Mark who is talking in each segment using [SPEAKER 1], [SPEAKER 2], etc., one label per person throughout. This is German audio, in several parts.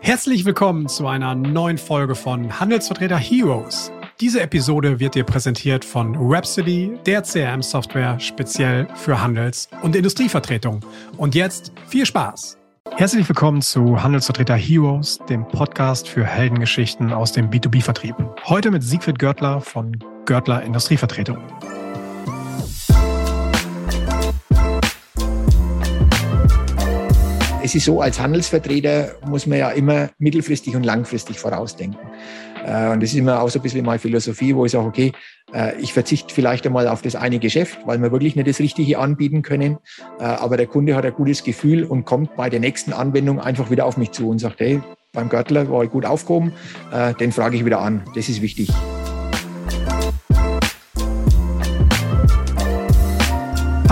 [SPEAKER 1] Herzlich willkommen zu einer neuen Folge von Handelsvertreter Heroes. Diese Episode wird dir präsentiert von Rhapsody, der CRM-Software speziell für Handels- und Industrievertretung. Und jetzt viel Spaß! Herzlich willkommen zu Handelsvertreter Heroes, dem Podcast für Heldengeschichten aus dem B2B-Vertrieb. Heute mit Siegfried Görtler von Görtler Industrievertretung.
[SPEAKER 2] Es ist so, als Handelsvertreter muss man ja immer mittelfristig und langfristig vorausdenken. Äh, und das ist immer auch so ein bisschen meine Philosophie, wo ich sage, okay, äh, ich verzichte vielleicht einmal auf das eine Geschäft, weil wir wirklich nicht das Richtige anbieten können. Äh, aber der Kunde hat ein gutes Gefühl und kommt bei der nächsten Anwendung einfach wieder auf mich zu und sagt, hey, beim Görtler war ich gut aufgehoben, den frage ich wieder an. Das ist wichtig.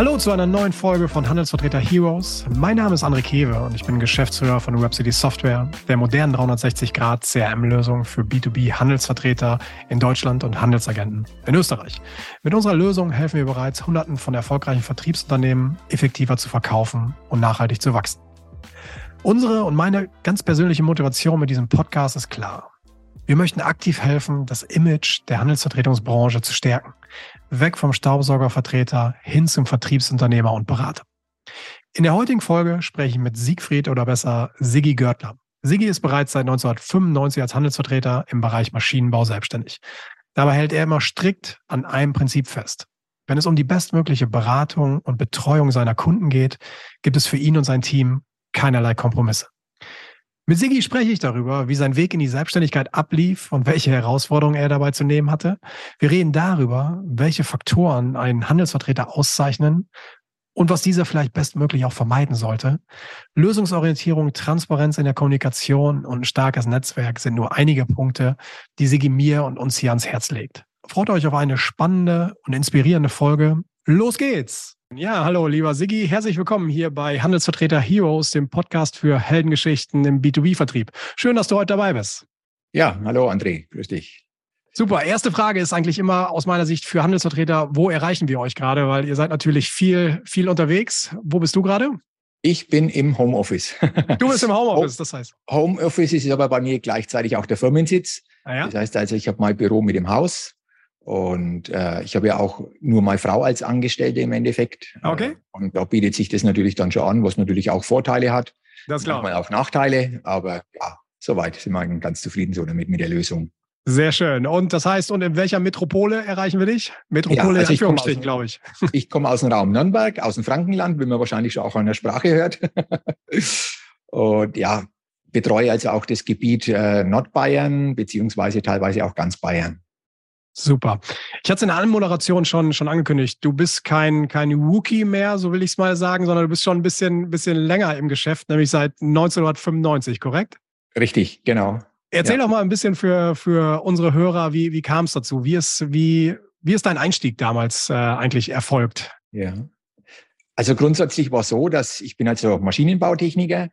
[SPEAKER 1] Hallo zu einer neuen Folge von Handelsvertreter Heroes. Mein Name ist André Kewe und ich bin Geschäftsführer von Rhapsody Software, der modernen 360-Grad CRM-Lösung für B2B-Handelsvertreter in Deutschland und Handelsagenten in Österreich. Mit unserer Lösung helfen wir bereits Hunderten von erfolgreichen Vertriebsunternehmen, effektiver zu verkaufen und nachhaltig zu wachsen. Unsere und meine ganz persönliche Motivation mit diesem Podcast ist klar. Wir möchten aktiv helfen, das Image der Handelsvertretungsbranche zu stärken weg vom Staubsaugervertreter hin zum Vertriebsunternehmer und Berater. In der heutigen Folge spreche ich mit Siegfried oder besser Siggi Görtler. Siggi ist bereits seit 1995 als Handelsvertreter im Bereich Maschinenbau selbstständig. Dabei hält er immer strikt an einem Prinzip fest. Wenn es um die bestmögliche Beratung und Betreuung seiner Kunden geht, gibt es für ihn und sein Team keinerlei Kompromisse. Mit Sigi spreche ich darüber, wie sein Weg in die Selbstständigkeit ablief und welche Herausforderungen er dabei zu nehmen hatte. Wir reden darüber, welche Faktoren einen Handelsvertreter auszeichnen und was dieser vielleicht bestmöglich auch vermeiden sollte. Lösungsorientierung, Transparenz in der Kommunikation und ein starkes Netzwerk sind nur einige Punkte, die Sigi mir und uns hier ans Herz legt. Freut euch auf eine spannende und inspirierende Folge. Los geht's! Ja, hallo, lieber Siggi. Herzlich willkommen hier bei Handelsvertreter Heroes, dem Podcast für Heldengeschichten im B2B-Vertrieb. Schön, dass du heute dabei bist.
[SPEAKER 2] Ja, hallo, André. Grüß dich.
[SPEAKER 1] Super. Erste Frage ist eigentlich immer aus meiner Sicht für Handelsvertreter, wo erreichen wir euch gerade? Weil ihr seid natürlich viel, viel unterwegs. Wo bist du gerade?
[SPEAKER 2] Ich bin im Homeoffice.
[SPEAKER 1] Du bist im Homeoffice, das heißt.
[SPEAKER 2] Homeoffice ist aber bei mir gleichzeitig auch der Firmensitz. Ah ja? Das heißt also, ich habe mein Büro mit dem Haus und äh, ich habe ja auch nur meine Frau als Angestellte im Endeffekt.
[SPEAKER 1] Okay. Äh,
[SPEAKER 2] und da bietet sich das natürlich dann schon an, was natürlich auch Vorteile hat.
[SPEAKER 1] Das klar.
[SPEAKER 2] Manchmal auch Nachteile, aber ja, soweit sind wir ganz zufrieden so damit mit der Lösung.
[SPEAKER 1] Sehr schön. Und das heißt, und in welcher Metropole erreichen wir dich? Metropole
[SPEAKER 2] ja, also ich komme glaube ich. Ich komme aus dem Raum Nürnberg, aus dem Frankenland, wie man wahrscheinlich schon auch an der Sprache hört. und ja, betreue also auch das Gebiet äh, Nordbayern, beziehungsweise teilweise auch ganz Bayern.
[SPEAKER 1] Super. Ich hatte es in der Anmoderation schon, schon angekündigt. Du bist kein, kein Rookie mehr, so will ich es mal sagen, sondern du bist schon ein bisschen, bisschen länger im Geschäft, nämlich seit 1995, korrekt?
[SPEAKER 2] Richtig, genau.
[SPEAKER 1] Erzähl ja. doch mal ein bisschen für, für unsere Hörer, wie, wie kam es dazu? Wie ist, wie, wie ist dein Einstieg damals äh, eigentlich erfolgt?
[SPEAKER 2] Ja. Also grundsätzlich war es so, dass ich bin also Maschinenbautechniker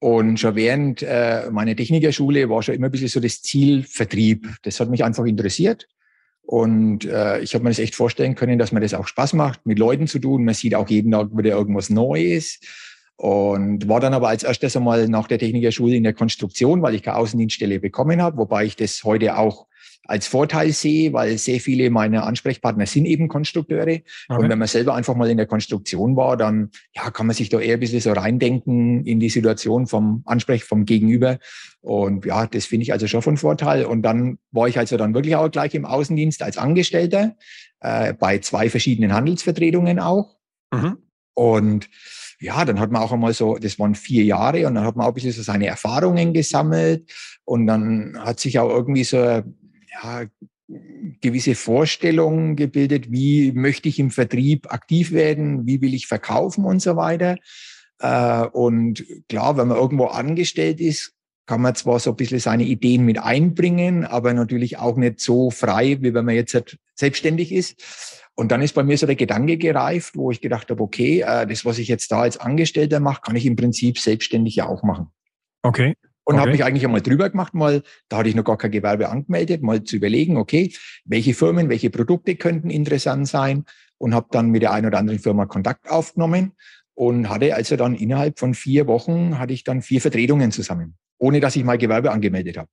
[SPEAKER 2] und schon während äh, meiner Technikerschule war schon immer ein bisschen so das Ziel Vertrieb. Das hat mich einfach interessiert. Und äh, ich habe mir das echt vorstellen können, dass mir das auch Spaß macht, mit Leuten zu tun. Man sieht auch jeden Tag wieder irgendwas Neues. Und war dann aber als erstes einmal nach der Technikerschule in der Konstruktion, weil ich keine Außendienststelle bekommen habe, wobei ich das heute auch als Vorteil sehe, weil sehr viele meiner Ansprechpartner sind eben Konstrukteure. Okay. Und wenn man selber einfach mal in der Konstruktion war, dann ja, kann man sich da eher ein bisschen so reindenken in die Situation vom Ansprech, vom Gegenüber. Und ja, das finde ich also schon von Vorteil. Und dann war ich also dann wirklich auch gleich im Außendienst als Angestellter äh, bei zwei verschiedenen Handelsvertretungen auch. Mhm. Und ja, dann hat man auch einmal so, das waren vier Jahre und dann hat man auch ein bisschen so seine Erfahrungen gesammelt und dann hat sich auch irgendwie so ja, gewisse Vorstellungen gebildet, wie möchte ich im Vertrieb aktiv werden, wie will ich verkaufen und so weiter. Äh, und klar, wenn man irgendwo angestellt ist, kann man zwar so ein bisschen seine Ideen mit einbringen, aber natürlich auch nicht so frei, wie wenn man jetzt halt selbstständig ist. Und dann ist bei mir so der Gedanke gereift, wo ich gedacht habe, okay, äh, das, was ich jetzt da als Angestellter mache, kann ich im Prinzip selbstständig ja auch machen.
[SPEAKER 1] Okay
[SPEAKER 2] und okay. habe mich eigentlich einmal drüber gemacht, mal, da hatte ich noch gar kein Gewerbe angemeldet, mal zu überlegen, okay, welche Firmen, welche Produkte könnten interessant sein und habe dann mit der einen oder anderen Firma Kontakt aufgenommen und hatte also dann innerhalb von vier Wochen hatte ich dann vier Vertretungen zusammen. ohne dass ich mein Gewerbe angemeldet habe.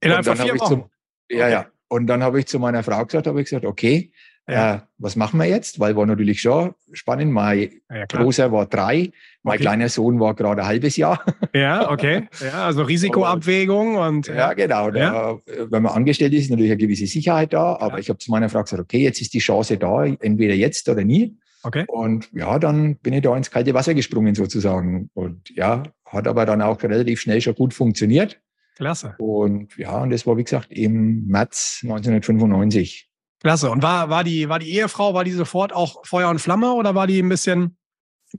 [SPEAKER 1] Innerhalb von vier Wochen?
[SPEAKER 2] Zum, ja, okay. ja. Und dann habe ich zu meiner Frau gesagt, habe ich gesagt, okay, ja. Äh, was machen wir jetzt? Weil war natürlich schon spannend. Mein ja, großer war drei, mein okay. kleiner Sohn war gerade ein halbes Jahr.
[SPEAKER 1] Ja, okay. Ja, also Risikoabwägung und.
[SPEAKER 2] Ja, genau. Da, wenn man angestellt ist, ist natürlich eine gewisse Sicherheit da. Aber ich habe zu meiner Frau gesagt, okay, jetzt ist die Chance da, entweder jetzt oder nie.
[SPEAKER 1] Okay.
[SPEAKER 2] Und ja, dann bin ich da ins kalte Wasser gesprungen sozusagen. Und ja, hat aber dann auch relativ schnell schon gut funktioniert.
[SPEAKER 1] Klasse.
[SPEAKER 2] Und ja, und das war, wie gesagt, im März 1995.
[SPEAKER 1] Klasse. Und war, war, die, war die Ehefrau, war die sofort auch Feuer und Flamme oder war die ein bisschen,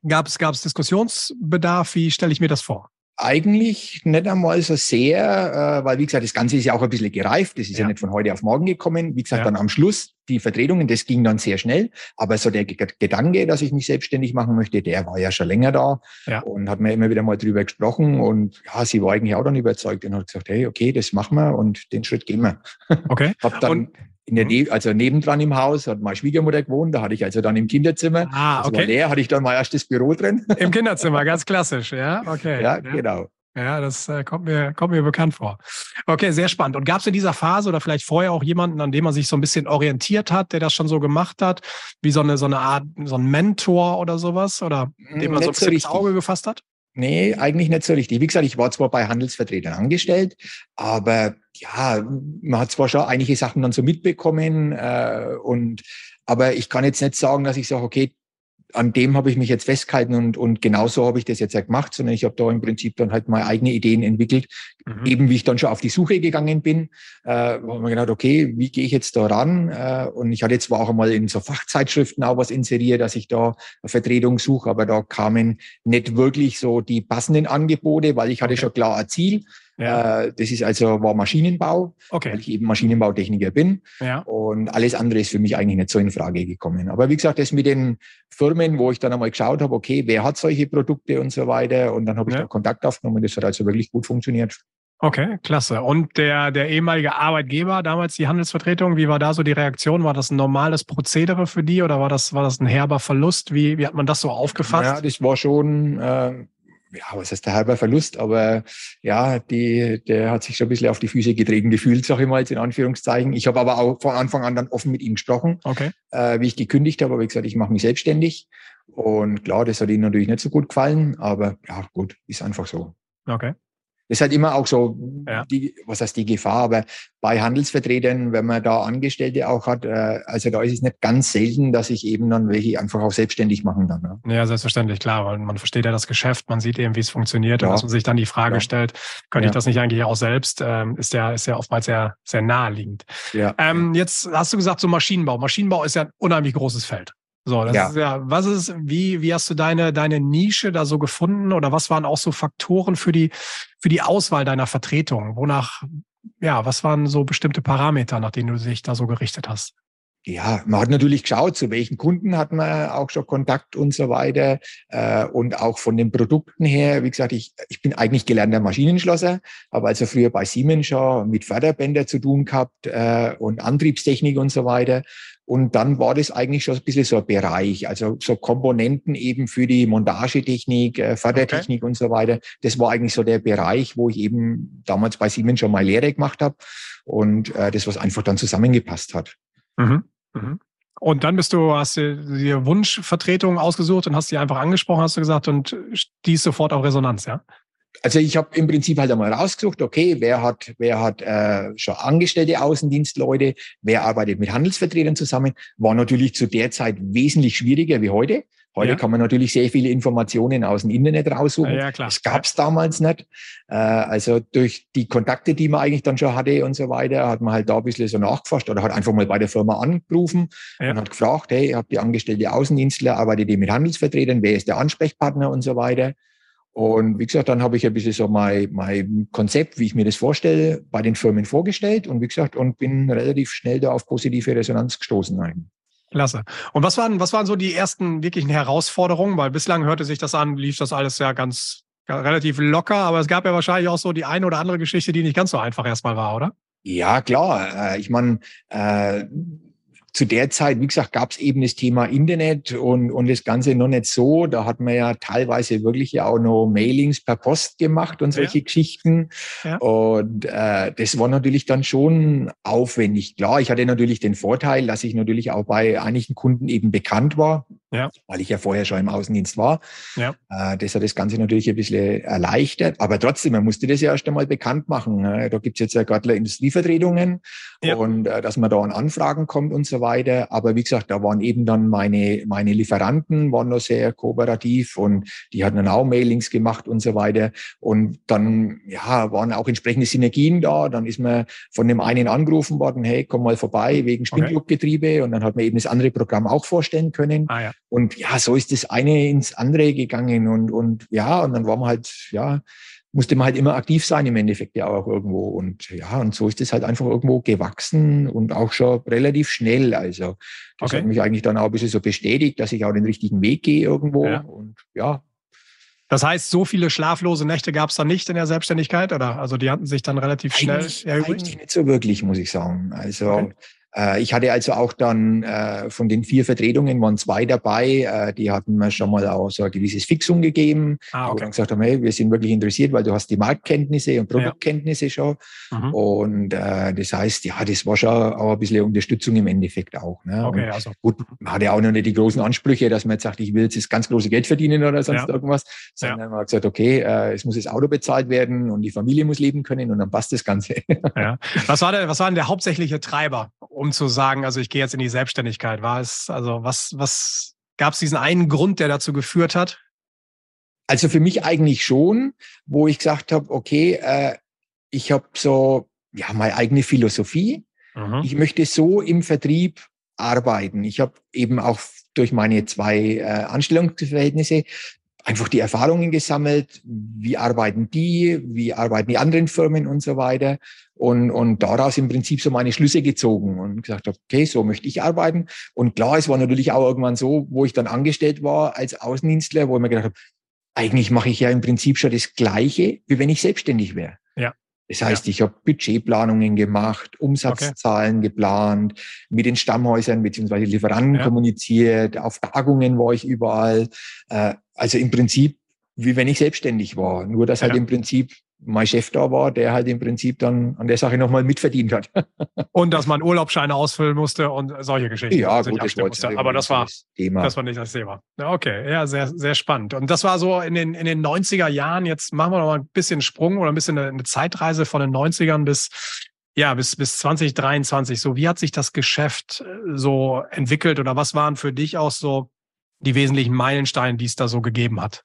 [SPEAKER 1] gab es Diskussionsbedarf? Wie stelle ich mir das vor?
[SPEAKER 2] Eigentlich nicht einmal so sehr, äh, weil wie gesagt, das Ganze ist ja auch ein bisschen gereift. Das ist ja, ja nicht von heute auf morgen gekommen. Wie gesagt, ja. dann am Schluss die Vertretungen, das ging dann sehr schnell. Aber so der Gedanke, dass ich mich selbstständig machen möchte, der war ja schon länger da ja. und hat mir immer wieder mal drüber gesprochen. Und ja, sie war eigentlich auch dann überzeugt und hat gesagt, hey, okay, das machen wir und den Schritt gehen wir.
[SPEAKER 1] Okay.
[SPEAKER 2] hab dann und in der ne also nebendran im Haus hat meine Schwiegermutter gewohnt, da hatte ich also dann im Kinderzimmer.
[SPEAKER 1] Ah, okay. Das war
[SPEAKER 2] leer, hatte ich dann mein erstes Büro drin.
[SPEAKER 1] Im Kinderzimmer, ganz klassisch, ja, okay.
[SPEAKER 2] Ja, ja. genau.
[SPEAKER 1] Ja, das äh, kommt, mir, kommt mir bekannt vor. Okay, sehr spannend. Und gab es in dieser Phase oder vielleicht vorher auch jemanden, an dem man sich so ein bisschen orientiert hat, der das schon so gemacht hat, wie so eine, so eine Art, so ein Mentor oder sowas? Oder dem man Nicht so ein bisschen so ins Auge gefasst hat?
[SPEAKER 2] Nee, eigentlich nicht so richtig. Wie gesagt, ich war zwar bei Handelsvertretern angestellt, aber ja, man hat zwar schon einige Sachen dann so mitbekommen äh, und aber ich kann jetzt nicht sagen, dass ich sage, okay, an dem habe ich mich jetzt festgehalten und, und genauso habe ich das jetzt ja gemacht, sondern ich habe da im Prinzip dann halt meine eigene Ideen entwickelt, mhm. eben wie ich dann schon auf die Suche gegangen bin, äh, habe mir gedacht, okay, wie gehe ich jetzt da ran? Äh, und ich hatte zwar auch einmal in so Fachzeitschriften auch was inseriert, dass ich da eine Vertretung suche, aber da kamen nicht wirklich so die passenden Angebote, weil ich hatte okay. schon klar ein Ziel. Ja. Äh, das ist also war Maschinenbau,
[SPEAKER 1] okay.
[SPEAKER 2] weil ich eben Maschinenbautechniker bin.
[SPEAKER 1] Ja.
[SPEAKER 2] Und alles andere ist für mich eigentlich nicht so in Frage gekommen. Aber wie gesagt, das mit den Firmen, wo ich dann einmal geschaut habe, okay, wer hat solche Produkte und so weiter. Und dann habe ich ja. da Kontakt aufgenommen. Das hat also wirklich gut funktioniert.
[SPEAKER 1] Okay, klasse. Und der, der ehemalige Arbeitgeber, damals die Handelsvertretung, wie war da so die Reaktion? War das ein normales Prozedere für die oder war das, war das ein herber Verlust? Wie, wie hat man das so aufgefasst?
[SPEAKER 2] Ja, das war schon, äh, ja, was heißt der halber Verlust, aber ja, die, der hat sich schon ein bisschen auf die Füße getreten gefühlt, sag ich mal jetzt in Anführungszeichen. Ich habe aber auch von Anfang an dann offen mit ihm gesprochen,
[SPEAKER 1] okay.
[SPEAKER 2] äh, wie ich gekündigt habe, habe ich gesagt, ich mache mich selbstständig. Und klar, das hat ihm natürlich nicht so gut gefallen, aber ja, gut, ist einfach so.
[SPEAKER 1] Okay.
[SPEAKER 2] Ist halt immer auch so, ja. die, was heißt die Gefahr, aber bei Handelsvertretern, wenn man da Angestellte auch hat, äh, also da ist es nicht ganz selten, dass ich eben dann welche einfach auch selbstständig machen kann.
[SPEAKER 1] Ja, ja selbstverständlich, klar, weil man versteht ja das Geschäft, man sieht eben, wie es funktioniert ja. und dass man sich dann die Frage ja. stellt, könnte ich das nicht eigentlich auch selbst, ähm, ist ja, ist ja oftmals sehr, sehr naheliegend.
[SPEAKER 2] Ja.
[SPEAKER 1] Ähm, jetzt hast du gesagt, so Maschinenbau. Maschinenbau ist ja ein unheimlich großes Feld. So, das ja. ist ja, was ist, wie, wie hast du deine, deine Nische da so gefunden oder was waren auch so Faktoren für die, für die Auswahl deiner Vertretung? Wonach, ja, was waren so bestimmte Parameter, nach denen du dich da so gerichtet hast?
[SPEAKER 2] Ja, man hat natürlich geschaut, zu welchen Kunden hat man auch schon Kontakt und so weiter. Äh, und auch von den Produkten her, wie gesagt, ich, ich bin eigentlich gelernter Maschinenschlosser, habe also früher bei Siemens schon mit Förderbänder zu tun gehabt äh, und Antriebstechnik und so weiter. Und dann war das eigentlich schon ein bisschen so ein Bereich, also so Komponenten eben für die Montagetechnik, äh, Fördertechnik okay. und so weiter. Das war eigentlich so der Bereich, wo ich eben damals bei Siemens schon mal Lehre gemacht habe und äh, das, was einfach dann zusammengepasst hat.
[SPEAKER 1] Mhm. Mhm. Und dann bist du, hast du dir Wunschvertretung ausgesucht und hast sie einfach angesprochen, hast du gesagt, und stieß sofort auf Resonanz, ja?
[SPEAKER 2] Also ich habe im Prinzip halt einmal rausgesucht, okay, wer hat, wer hat äh, schon angestellte Außendienstleute, wer arbeitet mit Handelsvertretern zusammen, war natürlich zu der Zeit wesentlich schwieriger wie heute. Heute ja. kann man natürlich sehr viele Informationen aus dem Internet raussuchen.
[SPEAKER 1] Ja, klar.
[SPEAKER 2] Das gab es damals nicht. Äh, also durch die Kontakte, die man eigentlich dann schon hatte und so weiter, hat man halt da ein bisschen so nachgefasst oder hat einfach mal bei der Firma angerufen ja. und hat gefragt, hey, habt ihr angestellte Außendienstler, arbeitet ihr mit Handelsvertretern, wer ist der Ansprechpartner und so weiter. Und wie gesagt, dann habe ich ein bisschen so mein, mein Konzept, wie ich mir das vorstelle, bei den Firmen vorgestellt und wie gesagt, und bin relativ schnell da auf positive Resonanz gestoßen. Eigentlich.
[SPEAKER 1] Klasse. Und was waren, was waren so die ersten wirklichen Herausforderungen? Weil bislang hörte sich das an, lief das alles ja ganz, relativ locker, aber es gab ja wahrscheinlich auch so die eine oder andere Geschichte, die nicht ganz so einfach erstmal war, oder?
[SPEAKER 2] Ja, klar. Äh, ich meine, äh, zu der Zeit, wie gesagt, gab es eben das Thema Internet und, und das Ganze noch nicht so. Da hat man ja teilweise wirklich ja auch noch Mailings per Post gemacht und solche ja. Geschichten. Ja. Und äh, das war natürlich dann schon aufwendig. Klar, ich hatte natürlich den Vorteil, dass ich natürlich auch bei einigen Kunden eben bekannt war, ja. weil ich ja vorher schon im Außendienst war. Ja. Äh, das hat das Ganze natürlich ein bisschen erleichtert. Aber trotzdem, man musste das ja erst einmal bekannt machen. Ne? Da gibt's jetzt ja gerade Industrievertretungen ja. und äh, dass man da an Anfragen kommt und so weiter. Aber wie gesagt, da waren eben dann meine, meine Lieferanten, waren noch sehr kooperativ und die hatten dann auch Mailings gemacht und so weiter. Und dann ja, waren auch entsprechende Synergien da. Dann ist man von dem einen angerufen worden, hey, komm mal vorbei wegen Spindluckgetriebe. Okay. Und dann hat man eben das andere Programm auch vorstellen können. Ah, ja. Und ja, so ist das eine ins andere gegangen. Und, und ja, und dann war man halt, ja, musste man halt immer aktiv sein im Endeffekt ja auch irgendwo. Und ja, und so ist es halt einfach irgendwo gewachsen und auch schon relativ schnell. Also das okay. hat mich eigentlich dann auch ein bisschen so bestätigt, dass ich auch den richtigen Weg gehe irgendwo. Ja. Und ja.
[SPEAKER 1] Das heißt, so viele schlaflose Nächte gab es dann nicht in der Selbstständigkeit, oder? Also die hatten sich dann relativ schnell
[SPEAKER 2] eigentlich, erübrigt? Eigentlich nicht so wirklich, muss ich sagen. Also okay. Äh, ich hatte also auch dann äh, von den vier Vertretungen waren zwei dabei, äh, die hatten mir schon mal auch so ein gewisses Fixum gegeben, ah, okay. wo dann gesagt haben, hey, wir sind wirklich interessiert, weil du hast die Marktkenntnisse und Produktkenntnisse ja. schon. Mhm. Und äh, das heißt, ja, das war schon auch ein bisschen Unterstützung im Endeffekt auch. Ne? Okay, also. Gut, man hatte auch noch nicht die großen Ansprüche, dass man jetzt sagt, ich will jetzt das ganz große Geld verdienen oder sonst ja. irgendwas, sondern ja. man hat gesagt, okay, äh, es muss das Auto bezahlt werden und die Familie muss leben können und dann passt das Ganze.
[SPEAKER 1] Ja. Was war der, was war denn der hauptsächliche Treiber? Um zu sagen, also ich gehe jetzt in die Selbstständigkeit? War es, also was, was gab es diesen einen Grund, der dazu geführt hat?
[SPEAKER 2] Also für mich eigentlich schon, wo ich gesagt habe, okay, äh, ich habe so ja meine eigene Philosophie. Mhm. Ich möchte so im Vertrieb arbeiten. Ich habe eben auch durch meine zwei äh, Anstellungsverhältnisse einfach die Erfahrungen gesammelt, wie arbeiten die, wie arbeiten die anderen Firmen und so weiter. Und, und daraus im Prinzip so meine Schlüsse gezogen und gesagt habe, okay, so möchte ich arbeiten. Und klar, es war natürlich auch irgendwann so, wo ich dann angestellt war als Außendienstler, wo ich mir gedacht habe, eigentlich mache ich ja im Prinzip schon das Gleiche, wie wenn ich selbstständig wäre. Ja. Das heißt, ja. ich habe Budgetplanungen gemacht, Umsatzzahlen okay. geplant, mit den Stammhäusern beziehungsweise Lieferanten ja. kommuniziert, auf Tagungen war ich überall. Äh, also im Prinzip, wie wenn ich selbstständig war. Nur, dass halt ja. halt im Prinzip mein Chef da war, der halt im Prinzip dann an der Sache nochmal mitverdient hat.
[SPEAKER 1] und dass man Urlaubsscheine ausfüllen musste und solche Geschichten.
[SPEAKER 2] Ja, gut, das
[SPEAKER 1] musste. Aber das war, Thema. das war nicht das Thema. Okay, ja, sehr, sehr spannend. Und das war so in den, in den 90er Jahren. Jetzt machen wir noch mal ein bisschen Sprung oder ein bisschen eine, eine Zeitreise von den 90ern bis ja, bis, bis 2023. So, wie hat sich das Geschäft äh, so entwickelt oder was waren für dich auch so die wesentlichen Meilensteine, die es da so gegeben hat?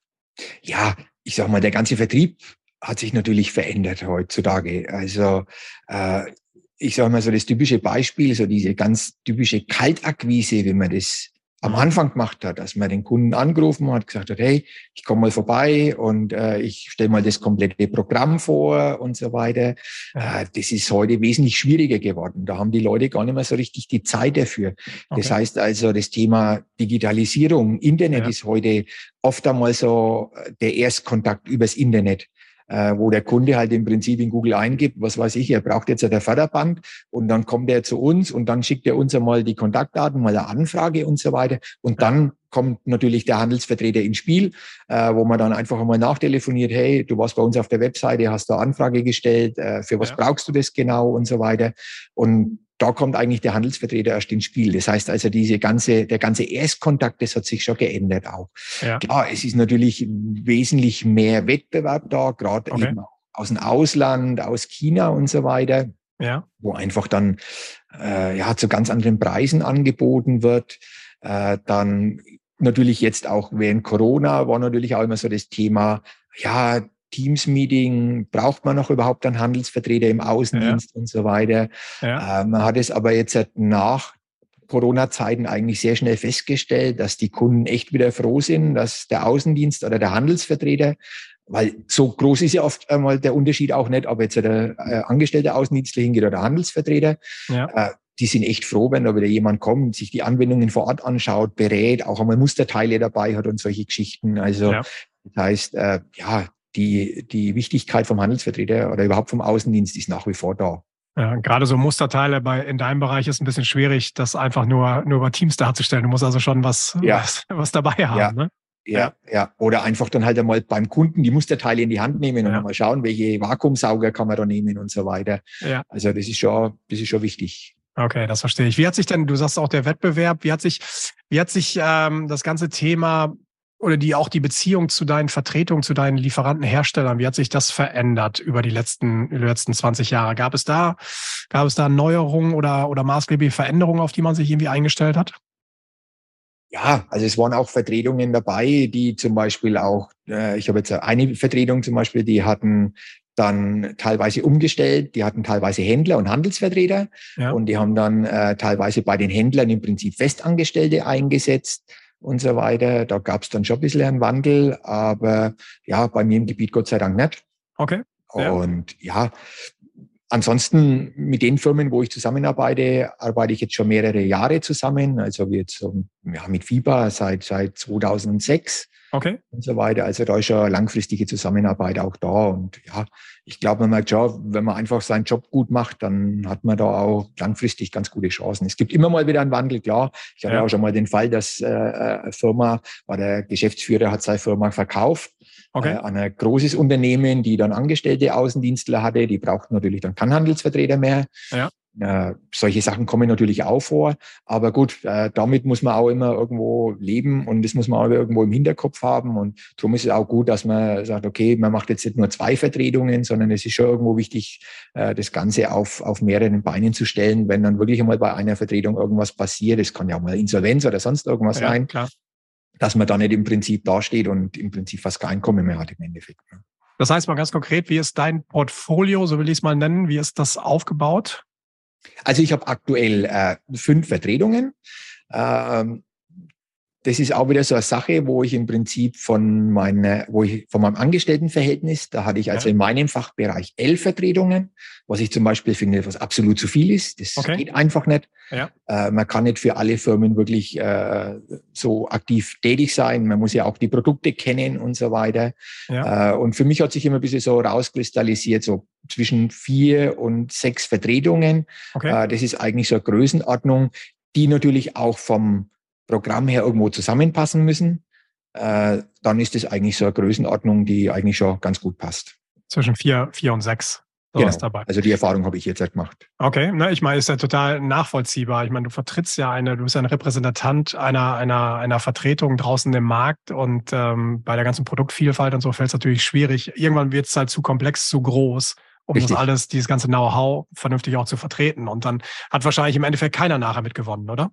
[SPEAKER 2] Ja, ich sag mal, der ganze Vertrieb hat sich natürlich verändert heutzutage. Also äh, ich sage mal so das typische Beispiel, so diese ganz typische Kaltakquise, wie man das am Anfang gemacht hat, dass man den Kunden angerufen hat, gesagt hat, hey, ich komme mal vorbei und äh, ich stelle mal das komplette Programm vor und so weiter. Äh, das ist heute wesentlich schwieriger geworden. Da haben die Leute gar nicht mehr so richtig die Zeit dafür. Okay. Das heißt also, das Thema Digitalisierung, Internet ja. ist heute oft einmal so der Erstkontakt übers Internet äh, wo der Kunde halt im Prinzip in Google eingibt, was weiß ich, er braucht jetzt eine Förderbank und dann kommt er zu uns und dann schickt er uns einmal die Kontaktdaten, mal eine Anfrage und so weiter und dann kommt natürlich der Handelsvertreter ins Spiel, äh, wo man dann einfach einmal nachtelefoniert, hey, du warst bei uns auf der Webseite, hast da Anfrage gestellt, äh, für was ja. brauchst du das genau und so weiter. Und da kommt eigentlich der Handelsvertreter erst ins Spiel. Das heißt also, diese ganze, der ganze Erstkontakt, das hat sich schon geändert auch. Ja. Klar, es ist natürlich wesentlich mehr Wettbewerb da, gerade okay. eben aus dem Ausland, aus China und so weiter. Ja. Wo einfach dann äh, ja zu ganz anderen Preisen angeboten wird. Äh, dann natürlich jetzt auch während Corona war natürlich auch immer so das Thema, ja, Teams-Meeting, braucht man noch überhaupt einen Handelsvertreter im Außendienst ja. und so weiter. Ja. Äh, man hat es aber jetzt nach Corona-Zeiten eigentlich sehr schnell festgestellt, dass die Kunden echt wieder froh sind, dass der Außendienst oder der Handelsvertreter, weil so groß ist ja oft einmal der Unterschied auch nicht, ob jetzt der äh, angestellte Außendienstler hingeht oder der Handelsvertreter. Ja. Äh, die sind echt froh, wenn da wieder jemand kommt, sich die Anwendungen vor Ort anschaut, berät, auch einmal Musterteile dabei hat und solche Geschichten. Also ja. das heißt, ja, die, die Wichtigkeit vom Handelsvertreter oder überhaupt vom Außendienst ist nach wie vor da.
[SPEAKER 1] Ja, gerade so Musterteile bei, in deinem Bereich ist ein bisschen schwierig, das einfach nur, nur über Teams darzustellen. Du musst also schon was, ja. was, was, dabei haben.
[SPEAKER 2] Ja. Ne? Ja, ja. Oder einfach dann halt einmal beim Kunden die Musterteile in die Hand nehmen und ja. mal schauen, welche Vakuumsauger kann man da nehmen und so weiter. Ja. Also das ist schon, das ist schon wichtig.
[SPEAKER 1] Okay, das verstehe ich. Wie hat sich denn, du sagst auch der Wettbewerb, wie hat sich, wie hat sich ähm, das ganze Thema oder die auch die Beziehung zu deinen Vertretungen, zu deinen Lieferanten, Herstellern, wie hat sich das verändert über die letzten, die letzten 20 Jahre? Gab es da, gab es da Neuerungen oder, oder maßgebliche Veränderungen, auf die man sich irgendwie eingestellt hat?
[SPEAKER 2] Ja, also es waren auch Vertretungen dabei, die zum Beispiel auch, äh, ich habe jetzt eine Vertretung zum Beispiel, die hatten dann teilweise umgestellt, die hatten teilweise Händler und Handelsvertreter ja. und die haben dann äh, teilweise bei den Händlern im Prinzip Festangestellte eingesetzt und so weiter. Da gab es dann schon ein bisschen einen Wandel, aber ja, bei mir im Gebiet Gott sei Dank nicht.
[SPEAKER 1] Okay.
[SPEAKER 2] Ja. Und ja, ansonsten mit den Firmen, wo ich zusammenarbeite, arbeite ich jetzt schon mehrere Jahre zusammen. Also wir jetzt ja, mit FIBA seit, seit 2006
[SPEAKER 1] okay.
[SPEAKER 2] und so weiter. Also da ist schon langfristige Zusammenarbeit auch da. Und ja, ich glaube, man merkt schon, wenn man einfach seinen Job gut macht, dann hat man da auch langfristig ganz gute Chancen. Es gibt immer mal wieder einen Wandel, klar. Ich hatte ja. auch schon mal den Fall, dass äh, eine Firma, war der Geschäftsführer hat seine Firma verkauft okay. äh, an ein großes Unternehmen, die dann Angestellte Außendienstler hatte. Die brauchten natürlich dann keinen Handelsvertreter mehr. Ja. Äh, solche Sachen kommen natürlich auch vor. Aber gut, äh, damit muss man auch immer irgendwo leben und das muss man auch irgendwo im Hinterkopf haben. Und darum ist es auch gut, dass man sagt, okay, man macht jetzt nicht nur zwei Vertretungen, sondern es ist schon irgendwo wichtig, äh, das Ganze auf, auf mehreren Beinen zu stellen. Wenn dann wirklich einmal bei einer Vertretung irgendwas passiert, es kann ja auch mal Insolvenz oder sonst irgendwas ja, sein, klar. dass man da nicht im Prinzip dasteht und im Prinzip fast kein Einkommen mehr hat im Endeffekt. Ne?
[SPEAKER 1] Das heißt mal ganz konkret, wie ist dein Portfolio, so will ich es mal nennen, wie ist das aufgebaut?
[SPEAKER 2] Also ich habe aktuell äh, fünf Vertretungen. Ähm, das ist auch wieder so eine Sache, wo ich im Prinzip von meiner, wo ich von meinem Angestelltenverhältnis, da hatte ich also ja. in meinem Fachbereich elf Vertretungen, was ich zum Beispiel finde, was absolut zu viel ist. Das okay. geht einfach nicht. Ja. Äh, man kann nicht für alle Firmen wirklich äh, so aktiv tätig sein. Man muss ja auch die Produkte kennen und so weiter. Ja. Äh, und für mich hat sich immer ein bisschen so rauskristallisiert, so zwischen vier und sechs Vertretungen. Okay. Äh, das ist eigentlich so eine Größenordnung, die natürlich auch vom Programm her irgendwo zusammenpassen müssen, äh, dann ist es eigentlich so eine Größenordnung, die eigentlich schon ganz gut passt.
[SPEAKER 1] Zwischen vier, vier und sechs.
[SPEAKER 2] Genau. Dabei. Also die Erfahrung habe ich jetzt halt gemacht.
[SPEAKER 1] Okay, ne, ich meine, ist ja total nachvollziehbar. Ich meine, du vertrittst ja eine, du bist ja ein Repräsentant einer, einer, einer Vertretung draußen im Markt und ähm, bei der ganzen Produktvielfalt und so fällt es natürlich schwierig. Irgendwann wird es halt zu komplex, zu groß, um Richtig. das alles, dieses ganze Know-how vernünftig auch zu vertreten. Und dann hat wahrscheinlich im Endeffekt keiner nachher mitgewonnen, oder?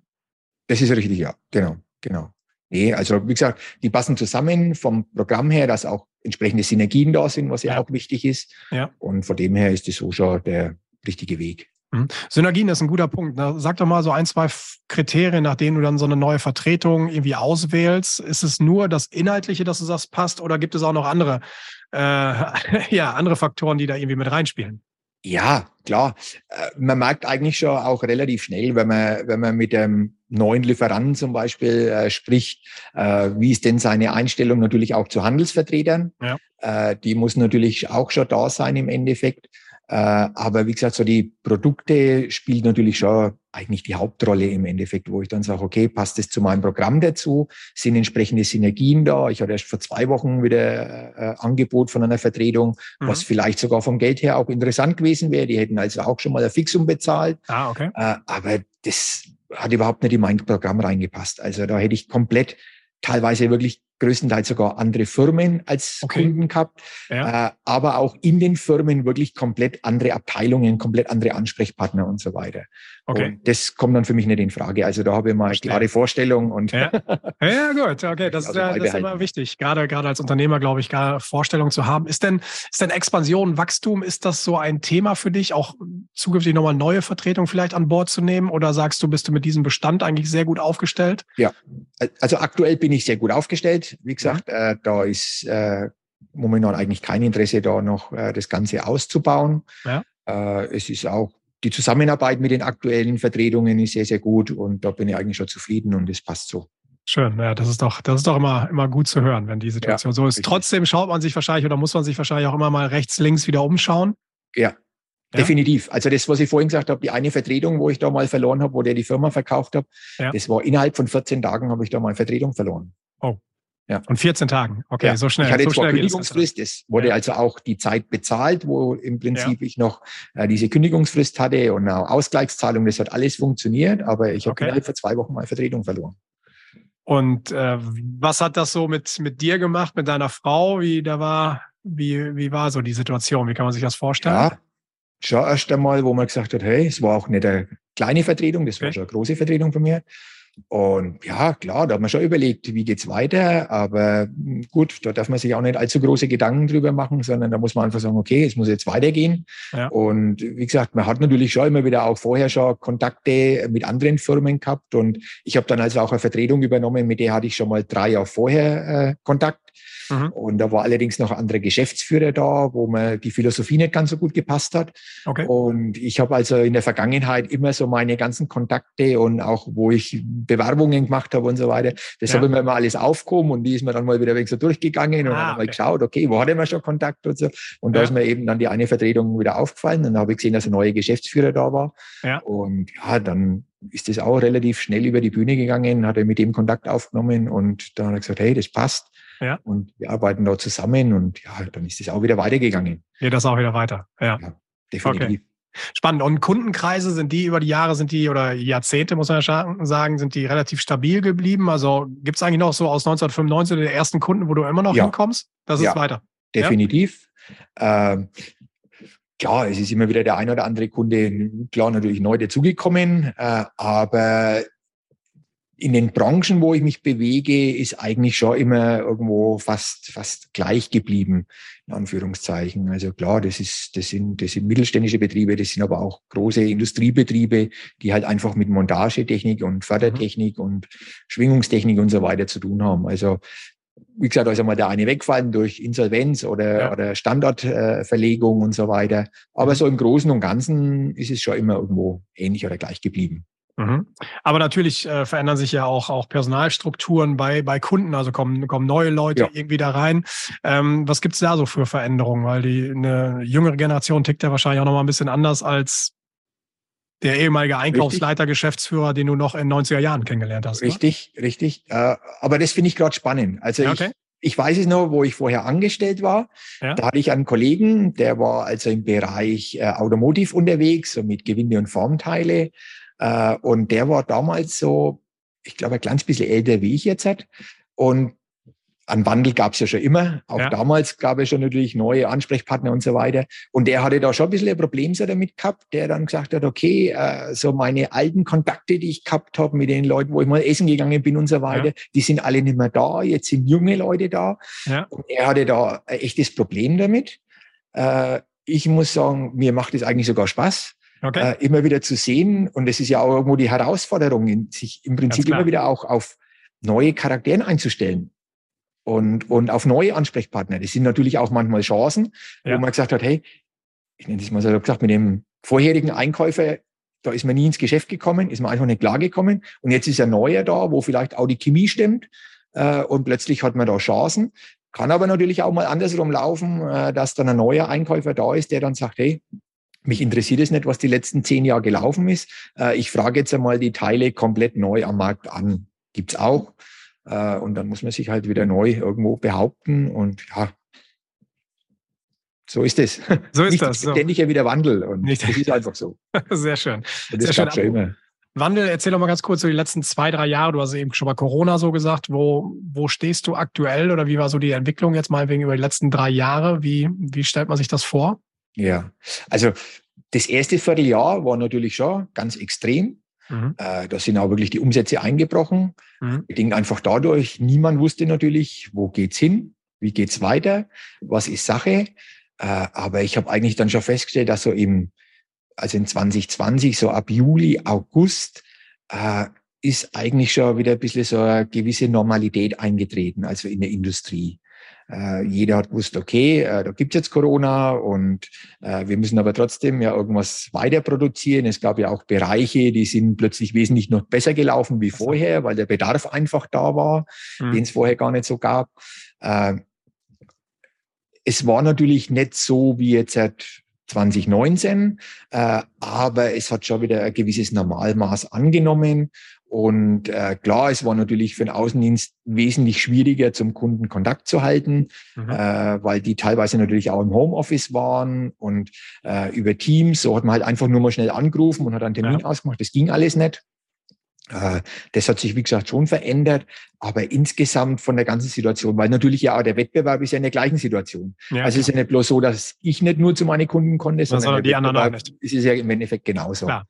[SPEAKER 2] Das ist richtig, ja. Genau, genau. Nee, also wie gesagt, die passen zusammen vom Programm her, dass auch entsprechende Synergien da sind, was ja, ja. auch wichtig ist. Ja. Und von dem her ist das so schon der richtige Weg.
[SPEAKER 1] Mhm. Synergien ist ein guter Punkt. Ne? Sag doch mal so ein, zwei Kriterien, nach denen du dann so eine neue Vertretung irgendwie auswählst. Ist es nur das Inhaltliche, dass du sagst, passt, oder gibt es auch noch andere, äh, ja, andere Faktoren, die da irgendwie mit reinspielen?
[SPEAKER 2] Ja, klar. Äh, man merkt eigentlich schon auch relativ schnell, wenn man, wenn man mit dem neuen Lieferanten zum Beispiel äh, spricht, äh, wie ist denn seine Einstellung natürlich auch zu Handelsvertretern? Ja. Äh, die muss natürlich auch schon da sein im Endeffekt. Äh, aber wie gesagt, so die Produkte spielt natürlich schon eigentlich die Hauptrolle im Endeffekt, wo ich dann sage, okay, passt es zu meinem Programm dazu? Sind entsprechende Synergien da? Ich hatte erst vor zwei Wochen wieder äh, Angebot von einer Vertretung, mhm. was vielleicht sogar vom Geld her auch interessant gewesen wäre. Die hätten also auch schon mal ein Fixum bezahlt.
[SPEAKER 1] Ah, okay. Äh,
[SPEAKER 2] aber das hat überhaupt nicht in mein Programm reingepasst. Also da hätte ich komplett teilweise wirklich größtenteils sogar andere Firmen als okay. Kunden gehabt, ja. äh, aber auch in den Firmen wirklich komplett andere Abteilungen, komplett andere Ansprechpartner und so weiter. Okay. Und das kommt dann für mich nicht in Frage. Also da habe ich mal eine klare Vorstellung und
[SPEAKER 1] ja. ja, gut, okay, das, ist, ja, das ist immer wichtig. Gerade, gerade als Unternehmer, glaube ich, gar Vorstellung zu haben. Ist denn, ist denn Expansion, Wachstum, ist das so ein Thema für dich, auch zukünftig nochmal neue Vertretungen vielleicht an Bord zu nehmen? Oder sagst du, bist du mit diesem Bestand eigentlich sehr gut aufgestellt?
[SPEAKER 2] Ja, also aktuell bin ich sehr gut aufgestellt. Wie gesagt, ja. äh, da ist äh, momentan eigentlich kein Interesse da noch äh, das Ganze auszubauen. Ja. Äh, es ist auch die Zusammenarbeit mit den aktuellen Vertretungen ist sehr, sehr gut und da bin ich eigentlich schon zufrieden und es passt so.
[SPEAKER 1] Schön, ja, das ist doch, das ist doch immer, immer gut zu hören, wenn die Situation ja, so ist. Richtig. Trotzdem schaut man sich wahrscheinlich oder muss man sich wahrscheinlich auch immer mal rechts, links wieder umschauen.
[SPEAKER 2] Ja, Ja? Definitiv. Also das, was ich vorhin gesagt habe, die eine Vertretung, wo ich da mal verloren habe, wo der die Firma verkauft habe, ja. das war innerhalb von 14 Tagen habe ich da mal Vertretung verloren.
[SPEAKER 1] Oh. Ja. Und 14 Tagen. Okay,
[SPEAKER 2] ja.
[SPEAKER 1] so schnell.
[SPEAKER 2] Ich hatte
[SPEAKER 1] so
[SPEAKER 2] zwar Kündigungsfrist, es wurde ja. also auch die Zeit bezahlt, wo im Prinzip ja. ich noch äh, diese Kündigungsfrist hatte und auch Ausgleichszahlung, das hat alles funktioniert, aber ich habe okay. innerhalb von zwei Wochen mal Vertretung verloren.
[SPEAKER 1] Und äh, was hat das so mit, mit dir gemacht, mit deiner Frau? Wie da war, wie, wie war so die Situation? Wie kann man sich das vorstellen? Ja,
[SPEAKER 2] schon erst einmal, wo man gesagt hat, hey, es war auch nicht eine kleine Vertretung, das okay. war schon eine große Vertretung von mir. Und ja, klar, da hat man schon überlegt, wie geht's weiter. Aber gut, da darf man sich auch nicht allzu große Gedanken drüber machen, sondern da muss man einfach sagen, okay, es muss jetzt weitergehen. Ja. Und wie gesagt, man hat natürlich schon immer wieder auch vorher schon Kontakte mit anderen Firmen gehabt. Und ich habe dann also auch eine Vertretung übernommen, mit der hatte ich schon mal drei Jahre vorher äh, Kontakt. Mhm. Und da war allerdings noch ein anderer Geschäftsführer da, wo mir die Philosophie nicht ganz so gut gepasst hat. Okay. Und ich habe also in der Vergangenheit immer so meine ganzen Kontakte und auch wo ich Bewerbungen gemacht habe und so weiter, das ja. habe ich mir immer alles aufgehoben und die ist mir dann mal wieder weg so durchgegangen und ah, dann habe ich geschaut, okay, wo hatte man schon Kontakt und so. Und ja. da ist mir eben dann die eine Vertretung wieder aufgefallen. Und dann habe ich gesehen, dass ein neuer Geschäftsführer da war. Ja. Und ja, dann ist das auch relativ schnell über die Bühne gegangen, hat er mit dem Kontakt aufgenommen und dann hat er gesagt, hey, das passt. Ja. Und wir arbeiten da zusammen und ja, dann ist es auch wieder weitergegangen.
[SPEAKER 1] Geht das auch wieder weiter. Ja, ja definitiv. Okay. Spannend. Und Kundenkreise sind die über die Jahre, sind die oder Jahrzehnte, muss man ja sagen, sind die relativ stabil geblieben? Also gibt es eigentlich noch so aus 1995 den ersten Kunden, wo du immer noch ja. hinkommst? Das ist ja, weiter.
[SPEAKER 2] Definitiv. Ja? Ähm, klar, es ist immer wieder der ein oder andere Kunde, klar natürlich neu dazugekommen, äh, aber in den Branchen, wo ich mich bewege, ist eigentlich schon immer irgendwo fast, fast gleich geblieben, in Anführungszeichen. Also klar, das ist, das sind, das sind mittelständische Betriebe, das sind aber auch große Industriebetriebe, die halt einfach mit Montagetechnik und Fördertechnik mhm. und Schwingungstechnik und so weiter zu tun haben. Also, wie gesagt, also mal der eine wegfallen durch Insolvenz oder, ja. oder Standortverlegung äh, und so weiter. Aber mhm. so im Großen und Ganzen ist es schon immer irgendwo ähnlich oder gleich geblieben.
[SPEAKER 1] Mhm. Aber natürlich äh, verändern sich ja auch, auch Personalstrukturen bei, bei Kunden, also kommen, kommen neue Leute ja. irgendwie da rein. Ähm, was gibt's da so für Veränderungen? Weil die eine jüngere Generation tickt ja wahrscheinlich auch nochmal ein bisschen anders als der ehemalige Einkaufsleiter, richtig. Geschäftsführer, den du noch in 90er Jahren kennengelernt hast.
[SPEAKER 2] Richtig, oder? richtig. Äh, aber das finde ich gerade spannend. Also ja, okay. ich, ich weiß es noch, wo ich vorher angestellt war. Ja. Da hatte ich einen Kollegen, der war also im Bereich äh, Automotiv unterwegs, so mit Gewinde und Formteile. Äh, und der war damals so, ich glaube, ein kleines bisschen älter wie ich jetzt hat. Und an Wandel gab es ja schon immer. Auch ja. damals gab es schon natürlich neue Ansprechpartner und so weiter. Und der hatte da schon ein bisschen ein Problem so damit gehabt, der dann gesagt hat, okay, äh, so meine alten Kontakte, die ich gehabt habe mit den Leuten, wo ich mal essen gegangen bin und so weiter, ja. die sind alle nicht mehr da. Jetzt sind junge Leute da. Ja. Und er hatte da ein echtes Problem damit. Äh, ich muss sagen, mir macht es eigentlich sogar Spaß okay. äh, immer wieder zu sehen. Und es ist ja auch irgendwo die Herausforderung, sich im Prinzip immer wieder auch auf neue Charakteren einzustellen und, und auf neue Ansprechpartner. Das sind natürlich auch manchmal Chancen, ja. wo man gesagt hat, hey, ich nenne das mal so gesagt, mit dem vorherigen Einkäufer, da ist man nie ins Geschäft gekommen, ist man einfach nicht klargekommen. Und jetzt ist ein neuer da, wo vielleicht auch die Chemie stimmt. Äh, und plötzlich hat man da Chancen. Kann aber natürlich auch mal andersrum laufen, äh, dass dann ein neuer Einkäufer da ist, der dann sagt, hey, mich interessiert es nicht, was die letzten zehn Jahre gelaufen ist. Äh, ich frage jetzt einmal die Teile komplett neu am Markt an. Gibt's auch. Äh, und dann muss man sich halt wieder neu irgendwo behaupten. Und ja, so ist es.
[SPEAKER 1] So ist Nicht das.
[SPEAKER 2] Ständig so. ja wieder Wandel. Und Nicht. das ist einfach so.
[SPEAKER 1] Sehr schön. Und das Sehr schön. Schon immer. Wandel, erzähl doch mal ganz kurz so die letzten zwei, drei Jahre. Du hast eben schon mal Corona so gesagt. Wo, wo stehst du aktuell oder wie war so die Entwicklung jetzt mal wegen über die letzten drei Jahre? Wie, wie stellt man sich das vor?
[SPEAKER 2] Ja, also das erste Vierteljahr war natürlich schon ganz extrem. Mhm. Äh, da sind auch wirklich die Umsätze eingebrochen. Mhm. Bedingt einfach dadurch, niemand wusste natürlich, wo geht's hin, wie geht's weiter, was ist Sache. Äh, aber ich habe eigentlich dann schon festgestellt, dass so im, also in 2020, so ab Juli, August, äh, ist eigentlich schon wieder ein bisschen so eine gewisse Normalität eingetreten, also in der Industrie. Äh, jeder hat gewusst, okay, äh, da gibt's jetzt Corona und äh, wir müssen aber trotzdem ja irgendwas weiter produzieren. Es gab ja auch Bereiche, die sind plötzlich wesentlich noch besser gelaufen wie vorher, weil der Bedarf einfach da war, mhm. den es vorher gar nicht so gab. Äh, es war natürlich nicht so wie jetzt seit 2019, äh, aber es hat schon wieder ein gewisses Normalmaß angenommen. Und äh, klar, es war natürlich für den Außendienst wesentlich schwieriger, zum Kunden Kontakt zu halten, mhm. äh, weil die teilweise natürlich auch im Homeoffice waren und äh, über Teams. So hat man halt einfach nur mal schnell angerufen und hat einen Termin ja. ausgemacht. Das ging alles nicht. Äh, das hat sich, wie gesagt, schon verändert, aber insgesamt von der ganzen Situation, weil natürlich ja auch der Wettbewerb ist ja in der gleichen Situation. Ja, also es ist ja nicht bloß so, dass ich nicht nur zu meinen Kunden konnte, sondern, sondern die anderen auch nicht. Es ist ja im Endeffekt genauso. Klar.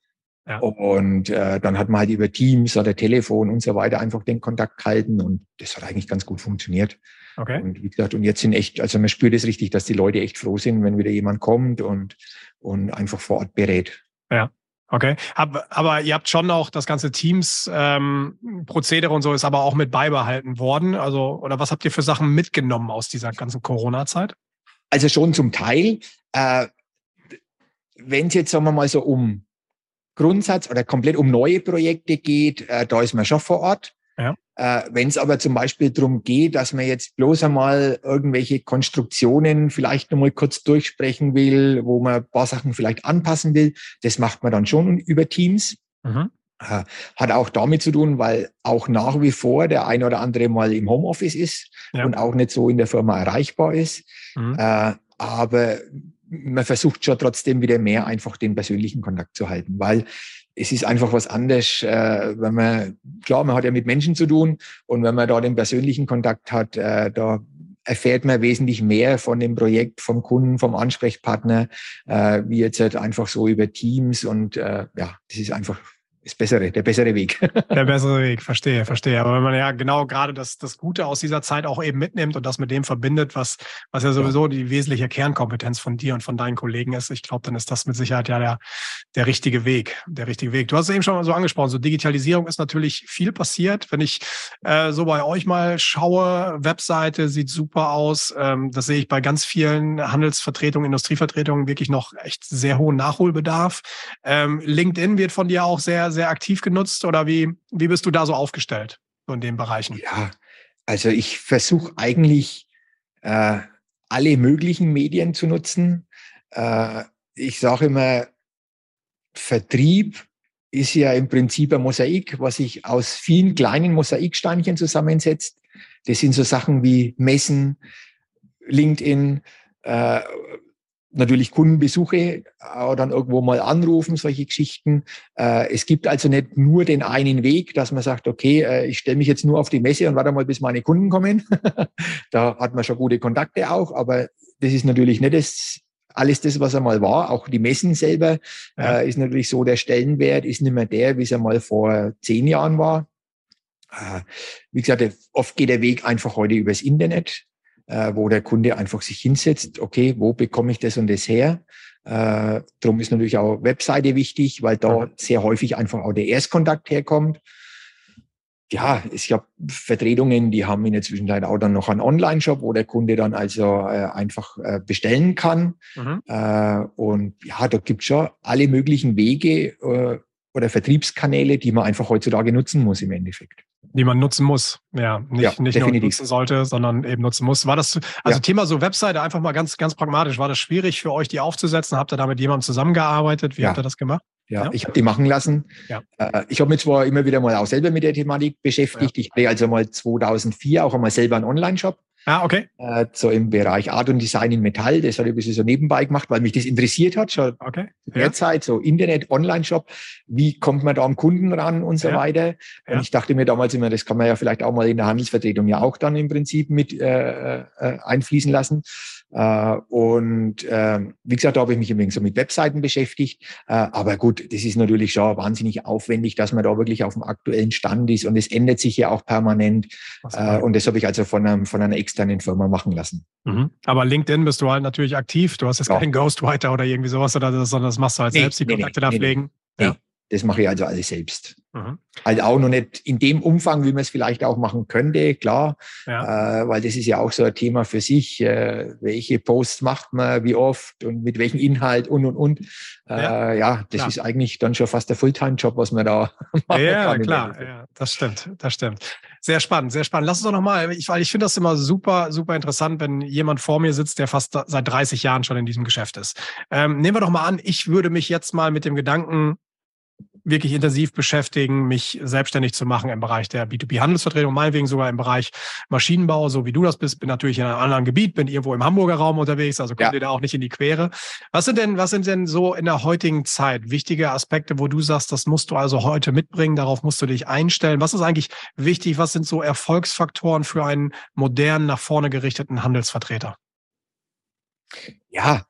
[SPEAKER 2] Ja. Und äh, dann hat man halt über Teams oder Telefon und so weiter einfach den Kontakt gehalten und das hat eigentlich ganz gut funktioniert. Okay. Und wie gesagt, und jetzt sind echt, also man spürt es richtig, dass die Leute echt froh sind, wenn wieder jemand kommt und, und einfach vor Ort berät.
[SPEAKER 1] Ja. Okay, aber, aber ihr habt schon auch das ganze Teams ähm, Prozedere und so ist aber auch mit beibehalten worden. Also oder was habt ihr für Sachen mitgenommen aus dieser ganzen Corona-Zeit?
[SPEAKER 2] Also schon zum Teil. Äh, Wenn es jetzt sagen wir mal so um Grundsatz oder komplett um neue Projekte geht, äh, da ist man schon vor Ort. Ja. Äh, Wenn es aber zum Beispiel darum geht, dass man jetzt bloß einmal irgendwelche Konstruktionen vielleicht nochmal kurz durchsprechen will, wo man ein paar Sachen vielleicht anpassen will, das macht man dann schon über Teams. Mhm. Äh, hat auch damit zu tun, weil auch nach wie vor der ein oder andere mal im Homeoffice ist ja. und auch nicht so in der Firma erreichbar ist. Mhm. Äh, aber man versucht schon trotzdem wieder mehr einfach den persönlichen Kontakt zu halten, weil es ist einfach was anderes, äh, wenn man, klar, man hat ja mit Menschen zu tun und wenn man da den persönlichen Kontakt hat, äh, da erfährt man wesentlich mehr von dem Projekt, vom Kunden, vom Ansprechpartner, äh, wie jetzt halt einfach so über Teams und äh, ja, das ist einfach ist bessere, der bessere Weg.
[SPEAKER 1] Der bessere Weg, verstehe, verstehe. Aber wenn man ja genau gerade das, das Gute aus dieser Zeit auch eben mitnimmt und das mit dem verbindet, was, was ja sowieso die wesentliche Kernkompetenz von dir und von deinen Kollegen ist, ich glaube, dann ist das mit Sicherheit ja der, der richtige Weg. Der richtige Weg. Du hast es eben schon mal so angesprochen, so Digitalisierung ist natürlich viel passiert. Wenn ich äh, so bei euch mal schaue, Webseite sieht super aus. Ähm, das sehe ich bei ganz vielen Handelsvertretungen, Industrievertretungen wirklich noch echt sehr hohen Nachholbedarf. Ähm, LinkedIn wird von dir auch sehr, sehr aktiv genutzt oder wie, wie bist du da so aufgestellt so in den Bereichen?
[SPEAKER 2] Ja, also ich versuche eigentlich äh, alle möglichen Medien zu nutzen. Äh, ich sage immer, Vertrieb ist ja im Prinzip ein Mosaik, was sich aus vielen kleinen Mosaiksteinchen zusammensetzt. Das sind so Sachen wie Messen, LinkedIn, äh, natürlich Kundenbesuche äh, dann irgendwo mal anrufen, solche Geschichten. Äh, es gibt also nicht nur den einen Weg, dass man sagt, okay, äh, ich stelle mich jetzt nur auf die Messe und warte mal, bis meine Kunden kommen. da hat man schon gute Kontakte auch, aber das ist natürlich nicht das, alles das, was einmal war. Auch die Messen selber ja. ist natürlich so, der Stellenwert ist nicht mehr der, wie es einmal vor zehn Jahren war. Wie gesagt, oft geht der Weg einfach heute übers Internet äh, wo der Kunde einfach sich hinsetzt, okay, wo bekomme ich das und das her? Äh, darum ist natürlich auch Webseite wichtig, weil da sehr häufig einfach auch der Erstkontakt herkommt. Ja, ich habe Vertretungen, die haben in der Zwischenzeit auch dann noch einen Online-Shop, wo der Kunde dann also äh, einfach äh, bestellen kann. Mhm. Äh, und ja, da gibt schon alle möglichen Wege äh, oder Vertriebskanäle, die man einfach heutzutage nutzen muss im Endeffekt
[SPEAKER 1] die man nutzen muss. Ja, nicht, ja, nicht nur nutzen sollte, sondern eben nutzen muss. War das, also ja. Thema so Webseite einfach mal ganz, ganz pragmatisch. War das schwierig für euch, die aufzusetzen? Habt ihr da mit jemandem zusammengearbeitet? Wie ja. habt ihr das gemacht?
[SPEAKER 2] Ja, ich habe die machen lassen. Ja. Äh, ich habe mich zwar immer wieder mal auch selber mit der Thematik beschäftigt. Ich hatte also mal 2004 auch einmal selber einen Online-Shop.
[SPEAKER 1] Ah, okay.
[SPEAKER 2] Äh, so im Bereich Art und Design in Metall. Das habe ich ein bisschen so nebenbei gemacht, weil mich das interessiert hat, schon okay. derzeit, so Internet, Online-Shop. Wie kommt man da am Kunden ran und so ja. weiter? Und ja. ich dachte mir damals immer, das kann man ja vielleicht auch mal in der Handelsvertretung ja auch dann im Prinzip mit äh, äh, einfließen lassen. Äh, und äh, wie gesagt, da habe ich mich ein so mit Webseiten beschäftigt. Äh, aber gut, das ist natürlich schon wahnsinnig aufwendig, dass man da wirklich auf dem aktuellen Stand ist. Und es ändert sich ja auch permanent. Äh, und das habe ich also von, einem, von einer externen Firma machen lassen.
[SPEAKER 1] Mhm. Aber LinkedIn bist du halt natürlich aktiv. Du hast jetzt ja. keinen Ghostwriter oder irgendwie sowas, oder das, sondern das machst du halt nee, selbst, die nee, Kontakte nee, da pflegen.
[SPEAKER 2] Ja. Das mache ich also alles selbst. Mhm. Also auch noch nicht in dem Umfang, wie man es vielleicht auch machen könnte, klar, ja. äh, weil das ist ja auch so ein Thema für sich. Äh, welche Posts macht man, wie oft und mit welchem Inhalt und und und. Äh, ja, ja das klar. ist eigentlich dann schon fast der Fulltime-Job, was man da
[SPEAKER 1] macht. Ja, klar, ja, das stimmt, das stimmt. Sehr spannend, sehr spannend. Lass uns doch nochmal, ich, weil ich finde das immer super, super interessant, wenn jemand vor mir sitzt, der fast seit 30 Jahren schon in diesem Geschäft ist. Ähm, nehmen wir doch mal an, ich würde mich jetzt mal mit dem Gedanken wirklich intensiv beschäftigen, mich selbstständig zu machen im Bereich der B2B-Handelsvertretung, meinetwegen sogar im Bereich Maschinenbau, so wie du das bist, bin natürlich in einem anderen Gebiet, bin irgendwo im Hamburger Raum unterwegs, also kommt ja. ihr da auch nicht in die Quere. Was sind denn, was sind denn so in der heutigen Zeit wichtige Aspekte, wo du sagst, das musst du also heute mitbringen, darauf musst du dich einstellen? Was ist eigentlich wichtig? Was sind so Erfolgsfaktoren für einen modernen, nach vorne gerichteten Handelsvertreter?
[SPEAKER 2] Ja,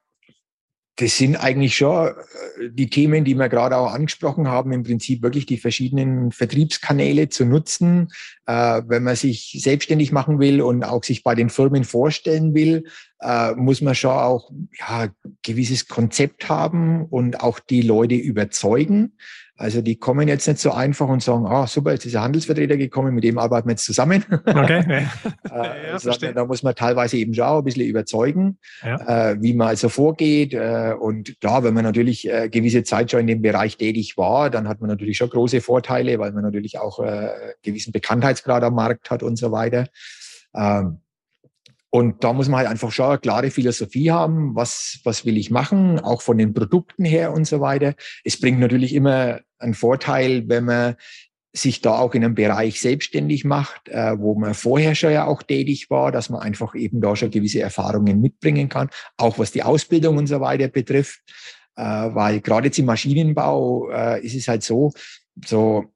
[SPEAKER 2] das sind eigentlich schon äh, die Themen, die wir gerade auch angesprochen haben, im Prinzip wirklich die verschiedenen Vertriebskanäle zu nutzen, äh, wenn man sich selbstständig machen will und auch sich bei den Firmen vorstellen will, äh, muss man schon auch ja gewisses Konzept haben und auch die Leute überzeugen. Also die kommen jetzt nicht so einfach und sagen, ah, super, jetzt ist ein Handelsvertreter gekommen, mit dem arbeiten wir jetzt zusammen. Okay. äh, ja, sondern da muss man teilweise eben schon auch ein bisschen überzeugen, ja. äh, wie man also vorgeht. Äh, und klar, wenn man natürlich äh, gewisse Zeit schon in dem Bereich tätig war, dann hat man natürlich schon große Vorteile, weil man natürlich auch äh, gewissen Bekanntheitsgrad am Markt hat und so weiter. Ähm, und da muss man halt einfach schon eine klare Philosophie haben, was, was will ich machen, auch von den Produkten her und so weiter. Es bringt natürlich immer einen Vorteil, wenn man sich da auch in einem Bereich selbstständig macht, äh, wo man vorher schon ja auch tätig war, dass man einfach eben da schon gewisse Erfahrungen mitbringen kann, auch was die Ausbildung und so weiter betrifft. Äh, weil gerade jetzt im Maschinenbau äh, ist es halt so, so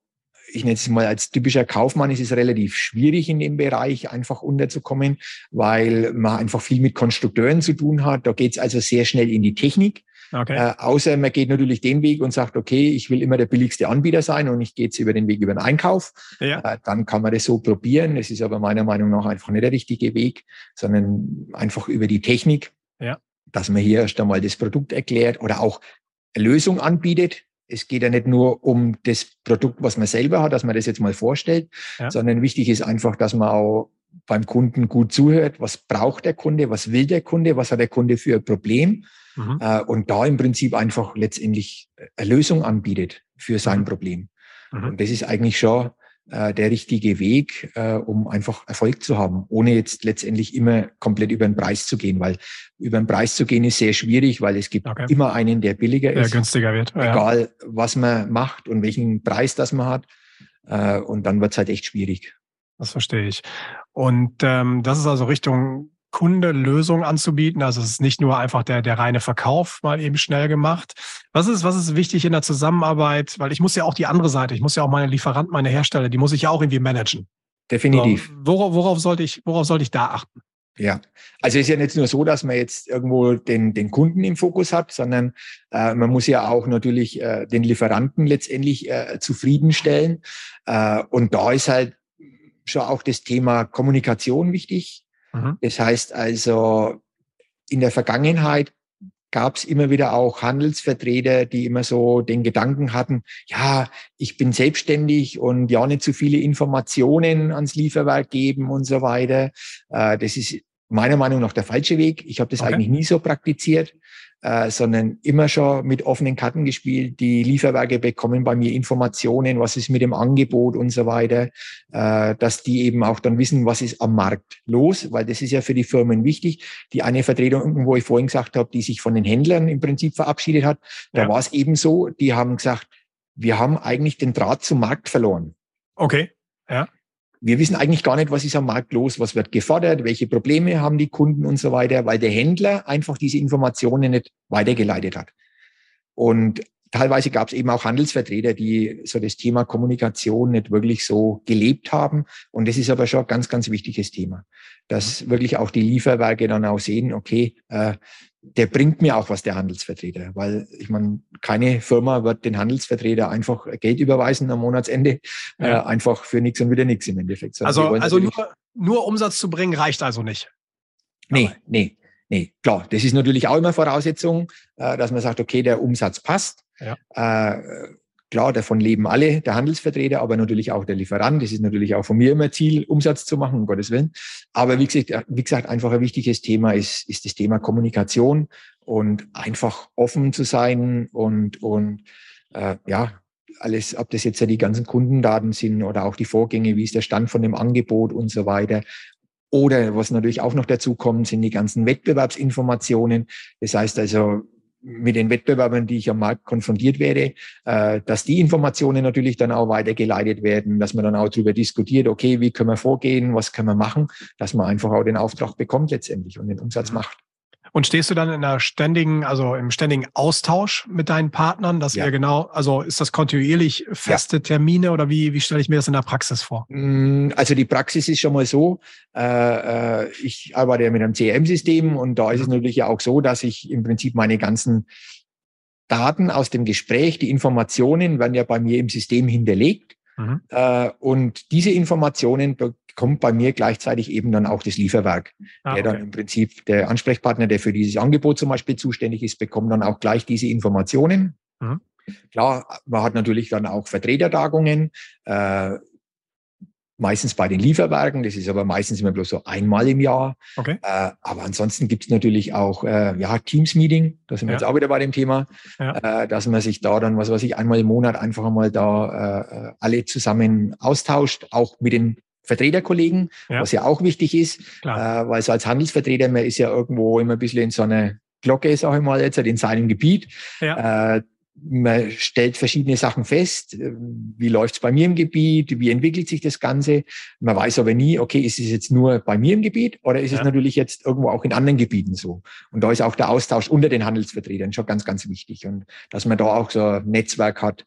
[SPEAKER 2] ich nenne es mal als typischer Kaufmann, ist es relativ schwierig in dem Bereich einfach unterzukommen, weil man einfach viel mit Konstrukteuren zu tun hat. Da geht es also sehr schnell in die Technik. Okay. Äh, außer man geht natürlich den Weg und sagt, okay, ich will immer der billigste Anbieter sein und ich gehe jetzt über den Weg über den Einkauf. Ja. Äh, dann kann man das so probieren. Es ist aber meiner Meinung nach einfach nicht der richtige Weg, sondern einfach über die Technik, ja. dass man hier erst einmal das Produkt erklärt oder auch Lösung anbietet, es geht ja nicht nur um das Produkt, was man selber hat, dass man das jetzt mal vorstellt, ja. sondern wichtig ist einfach, dass man auch beim Kunden gut zuhört. Was braucht der Kunde? Was will der Kunde? Was hat der Kunde für ein Problem? Mhm. Äh, und da im Prinzip einfach letztendlich eine Lösung anbietet für sein mhm. Problem. Mhm. Und das ist eigentlich schon äh, der richtige Weg, äh, um einfach Erfolg zu haben, ohne jetzt letztendlich immer komplett über den Preis zu gehen, weil über den Preis zu gehen ist sehr schwierig, weil es gibt okay. immer einen, der billiger der ist,
[SPEAKER 1] günstiger wird,
[SPEAKER 2] egal ja. was man macht und welchen Preis das man hat. Äh, und dann wird es halt echt schwierig.
[SPEAKER 1] Das verstehe ich. Und ähm, das ist also Richtung Kunde Lösungen anzubieten. Also es ist nicht nur einfach der, der reine Verkauf mal eben schnell gemacht. Was ist, was ist wichtig in der Zusammenarbeit? Weil ich muss ja auch die andere Seite, ich muss ja auch meine Lieferanten, meine Hersteller, die muss ich ja auch irgendwie managen.
[SPEAKER 2] Definitiv.
[SPEAKER 1] So, worauf, worauf sollte ich, worauf sollte ich da achten?
[SPEAKER 2] Ja, also es ist ja nicht nur so, dass man jetzt irgendwo den, den Kunden im Fokus hat, sondern äh, man muss ja auch natürlich äh, den Lieferanten letztendlich äh, zufriedenstellen. Äh, und da ist halt schon auch das Thema Kommunikation wichtig. Mhm. Das heißt also, in der Vergangenheit gab es immer wieder auch Handelsvertreter, die immer so den Gedanken hatten, ja, ich bin selbstständig und ja nicht zu viele Informationen ans Lieferwerk geben und so weiter. Äh, das ist meiner Meinung nach der falsche Weg. Ich habe das okay. eigentlich nie so praktiziert äh, sondern immer schon mit offenen Karten gespielt. Die Lieferwerke bekommen bei mir Informationen, was ist mit dem Angebot und so weiter, äh, dass die eben auch dann wissen, was ist am Markt los, weil das ist ja für die Firmen wichtig. Die eine Vertretung, wo ich vorhin gesagt habe, die sich von den Händlern im Prinzip verabschiedet hat, ja. da war es eben so, die haben gesagt, wir haben eigentlich den Draht zum Markt verloren.
[SPEAKER 1] Okay, ja
[SPEAKER 2] wir wissen eigentlich gar nicht, was ist am Markt los, was wird gefordert, welche Probleme haben die Kunden und so weiter, weil der Händler einfach diese Informationen nicht weitergeleitet hat. Und teilweise gab es eben auch Handelsvertreter, die so das Thema Kommunikation nicht wirklich so gelebt haben. Und das ist aber schon ein ganz, ganz wichtiges Thema, dass mhm. wirklich auch die Lieferwerke dann auch sehen, okay, äh, der bringt mir auch was, der Handelsvertreter, weil ich meine, keine Firma wird den Handelsvertreter einfach Geld überweisen am Monatsende, ja. äh, einfach für nichts und wieder nichts im Endeffekt.
[SPEAKER 1] Also, also nur, nur Umsatz zu bringen reicht also nicht.
[SPEAKER 2] Nee, Aber. nee, nee, klar. Das ist natürlich auch immer Voraussetzung, äh, dass man sagt, okay, der Umsatz passt. Ja. Äh, klar, davon leben alle, der Handelsvertreter, aber natürlich auch der Lieferant. Das ist natürlich auch von mir immer Ziel, Umsatz zu machen, um Gottes Willen. Aber wie gesagt, wie gesagt einfach ein wichtiges Thema ist, ist das Thema Kommunikation und einfach offen zu sein und, und äh, ja, alles, ob das jetzt ja die ganzen Kundendaten sind oder auch die Vorgänge, wie ist der Stand von dem Angebot und so weiter. Oder was natürlich auch noch dazu kommt, sind die ganzen Wettbewerbsinformationen. Das heißt also, mit den Wettbewerbern, die ich am Markt konfrontiert werde, äh, dass die Informationen natürlich dann auch weitergeleitet werden, dass man dann auch darüber diskutiert, okay, wie können wir vorgehen, was können wir machen, dass man einfach auch den Auftrag bekommt letztendlich und den Umsatz macht.
[SPEAKER 1] Und stehst du dann in einer ständigen, also im ständigen Austausch mit deinen Partnern, dass ja. ihr genau, also ist das kontinuierlich feste ja. Termine oder wie, wie stelle ich mir das in der Praxis vor?
[SPEAKER 2] Mm, also die Praxis ist schon mal so, äh, äh ich arbeite ja mit einem CRM-System und da ist es mhm. natürlich ja auch so, dass ich im Prinzip meine ganzen Daten aus dem Gespräch, die Informationen werden ja bei mir im System hinterlegt. Mhm. Äh, und diese Informationen bekommt bei mir gleichzeitig eben dann auch das Lieferwerk, ah, der okay. dann im Prinzip der Ansprechpartner, der für dieses Angebot zum Beispiel zuständig ist, bekommt dann auch gleich diese Informationen. Mhm. Klar, man hat natürlich dann auch Vertretertagungen, äh, meistens bei den Lieferwerken, das ist aber meistens immer bloß so einmal im Jahr. Okay. Äh, aber ansonsten gibt es natürlich auch äh, ja, Teams-Meeting, da sind wir ja. jetzt auch wieder bei dem Thema, ja. äh, dass man sich da dann, was weiß ich, einmal im Monat einfach einmal da äh, äh, alle zusammen austauscht, auch mit den Vertreterkollegen, ja. was ja auch wichtig ist, äh, weil so als Handelsvertreter, man ist ja irgendwo immer ein bisschen in so einer Glocke, sage ich mal jetzt, in seinem Gebiet. Ja. Äh, man stellt verschiedene Sachen fest. Wie läuft es bei mir im Gebiet? Wie entwickelt sich das Ganze? Man weiß aber nie, okay, ist es jetzt nur bei mir im Gebiet oder ist ja. es natürlich jetzt irgendwo auch in anderen Gebieten so? Und da ist auch der Austausch unter den Handelsvertretern schon ganz, ganz wichtig. Und dass man da auch so ein Netzwerk hat,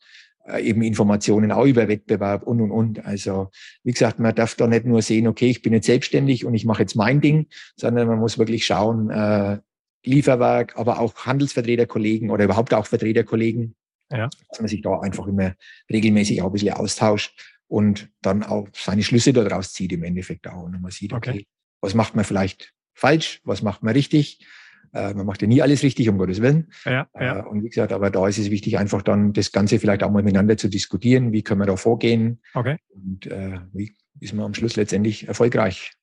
[SPEAKER 2] eben Informationen auch über Wettbewerb und, und, und. Also, wie gesagt, man darf da nicht nur sehen, okay, ich bin jetzt selbstständig und ich mache jetzt mein Ding, sondern man muss wirklich schauen, äh, Lieferwerk, aber auch Handelsvertreterkollegen oder überhaupt auch Vertreterkollegen, ja. dass man sich da einfach immer regelmäßig auch ein bisschen austauscht und dann auch seine Schlüsse daraus zieht im Endeffekt auch. Und man sieht, okay, okay. was macht man vielleicht falsch, was macht man richtig. Äh, man macht ja nie alles richtig, um Gottes Willen. Ja, ja. Äh, und wie gesagt, aber da ist es wichtig, einfach dann das Ganze vielleicht auch mal miteinander zu diskutieren. Wie können wir da vorgehen? Okay. Und äh, wie ist man am Schluss letztendlich erfolgreich?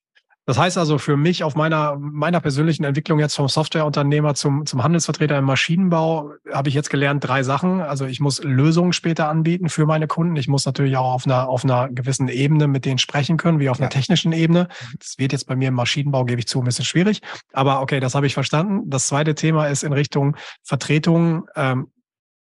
[SPEAKER 1] Das heißt also für mich auf meiner, meiner persönlichen Entwicklung jetzt vom Softwareunternehmer zum, zum Handelsvertreter im Maschinenbau habe ich jetzt gelernt drei Sachen. Also ich muss Lösungen später anbieten für meine Kunden. Ich muss natürlich auch auf einer, auf einer gewissen Ebene mit denen sprechen können, wie auf ja. einer technischen Ebene. Das wird jetzt bei mir im Maschinenbau, gebe ich zu, ein bisschen schwierig. Aber okay, das habe ich verstanden. Das zweite Thema ist in Richtung Vertretung, ähm,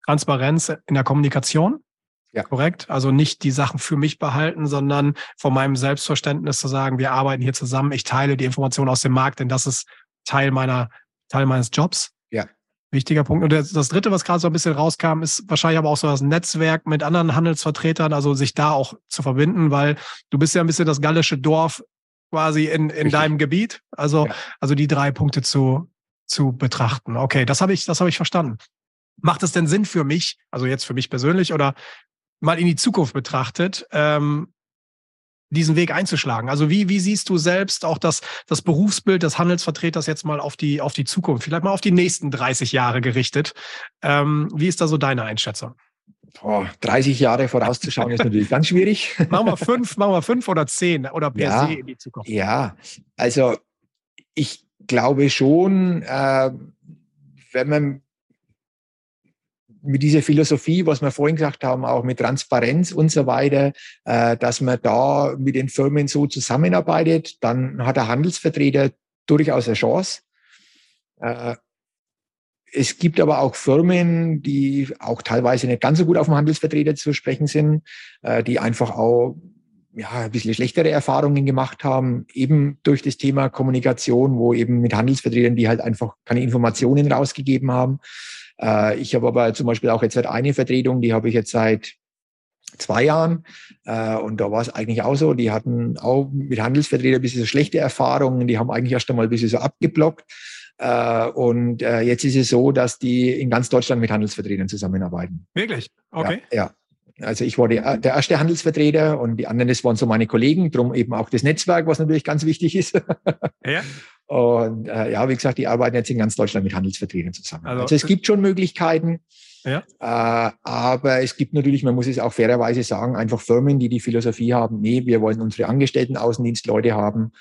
[SPEAKER 1] Transparenz in der Kommunikation. Ja. Korrekt? Also nicht die Sachen für mich behalten, sondern von meinem Selbstverständnis zu sagen, wir arbeiten hier zusammen, ich teile die Informationen aus dem Markt, denn das ist Teil meiner, Teil meines Jobs. Ja. Wichtiger Punkt. Und das, das dritte, was gerade so ein bisschen rauskam, ist wahrscheinlich aber auch so das Netzwerk mit anderen Handelsvertretern, also sich da auch zu verbinden, weil du bist ja ein bisschen das gallische Dorf quasi in, in deinem Gebiet. Also, ja. also die drei Punkte zu, zu betrachten. Okay, das habe ich, das habe ich verstanden. Macht es denn Sinn für mich, also jetzt für mich persönlich oder mal in die Zukunft betrachtet, ähm, diesen Weg einzuschlagen? Also wie, wie siehst du selbst auch das, das Berufsbild des Handelsvertreters jetzt mal auf die, auf die Zukunft, vielleicht mal auf die nächsten 30 Jahre gerichtet? Ähm, wie ist da so deine Einschätzung?
[SPEAKER 2] Oh, 30 Jahre vorauszuschauen ist natürlich ganz schwierig.
[SPEAKER 1] machen wir fünf, machen wir fünf oder zehn oder per
[SPEAKER 2] ja,
[SPEAKER 1] se in die Zukunft.
[SPEAKER 2] Ja, also ich glaube schon, äh, wenn man mit dieser Philosophie, was wir vorhin gesagt haben, auch mit Transparenz und so weiter, äh, dass man da mit den Firmen so zusammenarbeitet, dann hat der Handelsvertreter durchaus eine Chance. Äh, es gibt aber auch Firmen, die auch teilweise nicht ganz so gut auf dem Handelsvertreter zu sprechen sind, äh, die einfach auch ja, ein bisschen schlechtere Erfahrungen gemacht haben, eben durch das Thema Kommunikation, wo eben mit Handelsvertretern, die halt einfach keine Informationen rausgegeben haben. Äh, ich habe aber zum Beispiel auch jetzt seit eine Vertretung, die habe ich jetzt seit zwei Jahren. Äh, und da war es eigentlich auch so, die hatten auch mit Handelsvertretern ein bisschen so schlechte Erfahrungen, die haben eigentlich erst einmal ein bisschen so abgeblockt. Äh, und äh, jetzt ist es so, dass die in ganz Deutschland mit Handelsvertretern zusammenarbeiten.
[SPEAKER 1] Wirklich? Okay.
[SPEAKER 2] Ja. ja. Also ich war die, der erste Handelsvertreter und die anderen, das waren so meine Kollegen, drum eben auch das Netzwerk, was natürlich ganz wichtig ist. ja. Und äh, ja, wie gesagt, die arbeiten jetzt in ganz Deutschland mit Handelsvertretern zusammen. Also, also es gibt schon Möglichkeiten. Ja. Äh, aber es gibt natürlich, man muss es auch fairerweise sagen, einfach Firmen, die die Philosophie haben, nee, wir wollen unsere Angestellten Außendienstleute haben.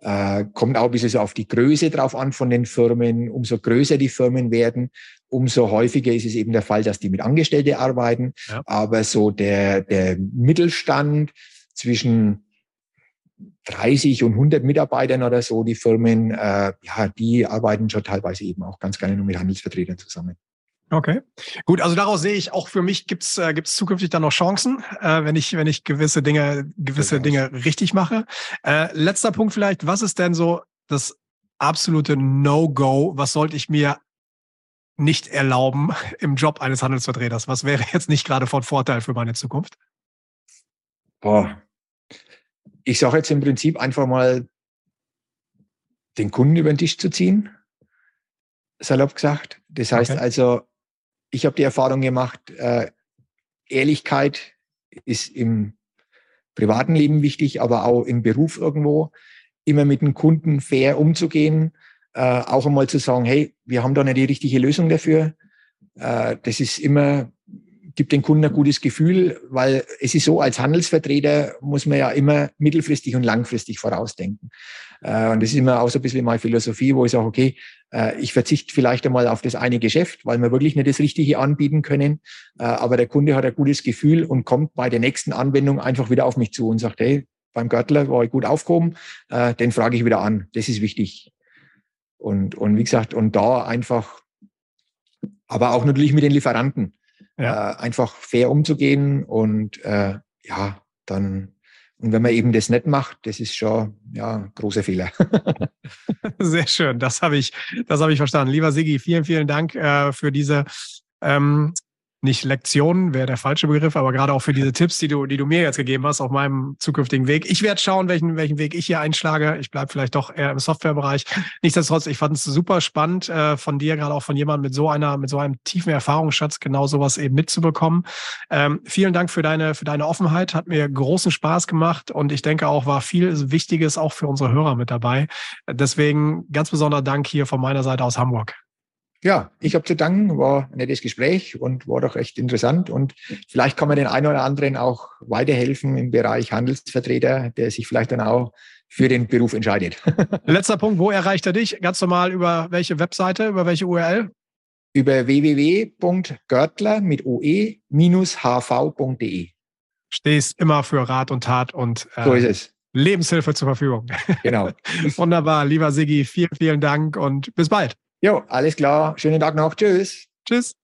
[SPEAKER 2] Äh, kommt auch ein bisschen so auf die Größe drauf an von den Firmen. Umso größer die Firmen werden, umso häufiger ist es eben der Fall, dass die mit Angestellte arbeiten. Ja. Aber so der, der Mittelstand zwischen 30 und 100 Mitarbeitern oder so, die Firmen, äh, ja, die arbeiten schon teilweise eben auch ganz gerne nur mit Handelsvertretern zusammen.
[SPEAKER 1] Okay, gut. Also daraus sehe ich auch für mich gibt's äh, gibt's zukünftig dann noch Chancen, äh, wenn ich wenn ich gewisse Dinge gewisse Dinge richtig mache. Äh, letzter Punkt vielleicht. Was ist denn so das absolute No-Go? Was sollte ich mir nicht erlauben im Job eines Handelsvertreters? Was wäre jetzt nicht gerade von Vorteil für meine Zukunft?
[SPEAKER 2] Boah, ich sage jetzt im Prinzip einfach mal, den Kunden über den Tisch zu ziehen, salopp gesagt. Das heißt okay. also, ich habe die Erfahrung gemacht, äh, Ehrlichkeit ist im privaten Leben wichtig, aber auch im Beruf irgendwo, immer mit dem Kunden fair umzugehen, äh, auch einmal zu sagen, hey, wir haben da nicht die richtige Lösung dafür. Äh, das ist immer gibt den Kunden ein gutes Gefühl, weil es ist so, als Handelsvertreter muss man ja immer mittelfristig und langfristig vorausdenken. Äh, und das ist immer auch so ein bisschen meine Philosophie, wo ich sage, okay, äh, ich verzichte vielleicht einmal auf das eine Geschäft, weil wir wirklich nicht das Richtige anbieten können. Äh, aber der Kunde hat ein gutes Gefühl und kommt bei der nächsten Anwendung einfach wieder auf mich zu und sagt, hey, beim Görtler war ich gut aufgehoben, den frage ich wieder an. Das ist wichtig. Und, und wie gesagt, und da einfach, aber auch natürlich mit den Lieferanten ja. äh, einfach fair umzugehen und äh, ja, dann und wenn man eben das nicht macht, das ist schon ja großer Fehler.
[SPEAKER 1] Sehr schön, das habe ich, das habe ich verstanden. Lieber Sigi, vielen, vielen Dank äh, für diese ähm, nicht Lektionen wäre der falsche Begriff, aber gerade auch für diese Tipps, die du, die du mir jetzt gegeben hast auf meinem zukünftigen Weg. Ich werde schauen, welchen, welchen Weg ich hier einschlage. Ich bleibe vielleicht doch eher im Softwarebereich. Nichtsdestotrotz, ich fand es super spannend, äh, von dir, gerade auch von jemandem mit so einer, mit so einem tiefen Erfahrungsschatz, genau sowas eben mitzubekommen. Ähm, vielen Dank für deine, für deine Offenheit. Hat mir großen Spaß gemacht und ich denke auch, war viel Wichtiges auch für unsere Hörer mit dabei. Deswegen ganz besonderer Dank hier von meiner Seite aus Hamburg.
[SPEAKER 2] Ja, ich habe zu danken, war ein nettes Gespräch und war doch echt interessant. Und vielleicht kann man den einen oder anderen auch weiterhelfen im Bereich Handelsvertreter, der sich vielleicht dann auch für den Beruf entscheidet.
[SPEAKER 1] Letzter Punkt, wo erreicht er dich? Ganz normal über welche Webseite, über welche URL?
[SPEAKER 2] Über www.görtler mit oe-hv.de.
[SPEAKER 1] Stehst immer für Rat und Tat und
[SPEAKER 2] äh, so ist es.
[SPEAKER 1] Lebenshilfe zur Verfügung.
[SPEAKER 2] Genau.
[SPEAKER 1] Wunderbar, lieber Sigi, vielen, vielen Dank und bis bald.
[SPEAKER 2] Jo, alles klar. Schönen Tag noch. Tschüss.
[SPEAKER 1] Tschüss.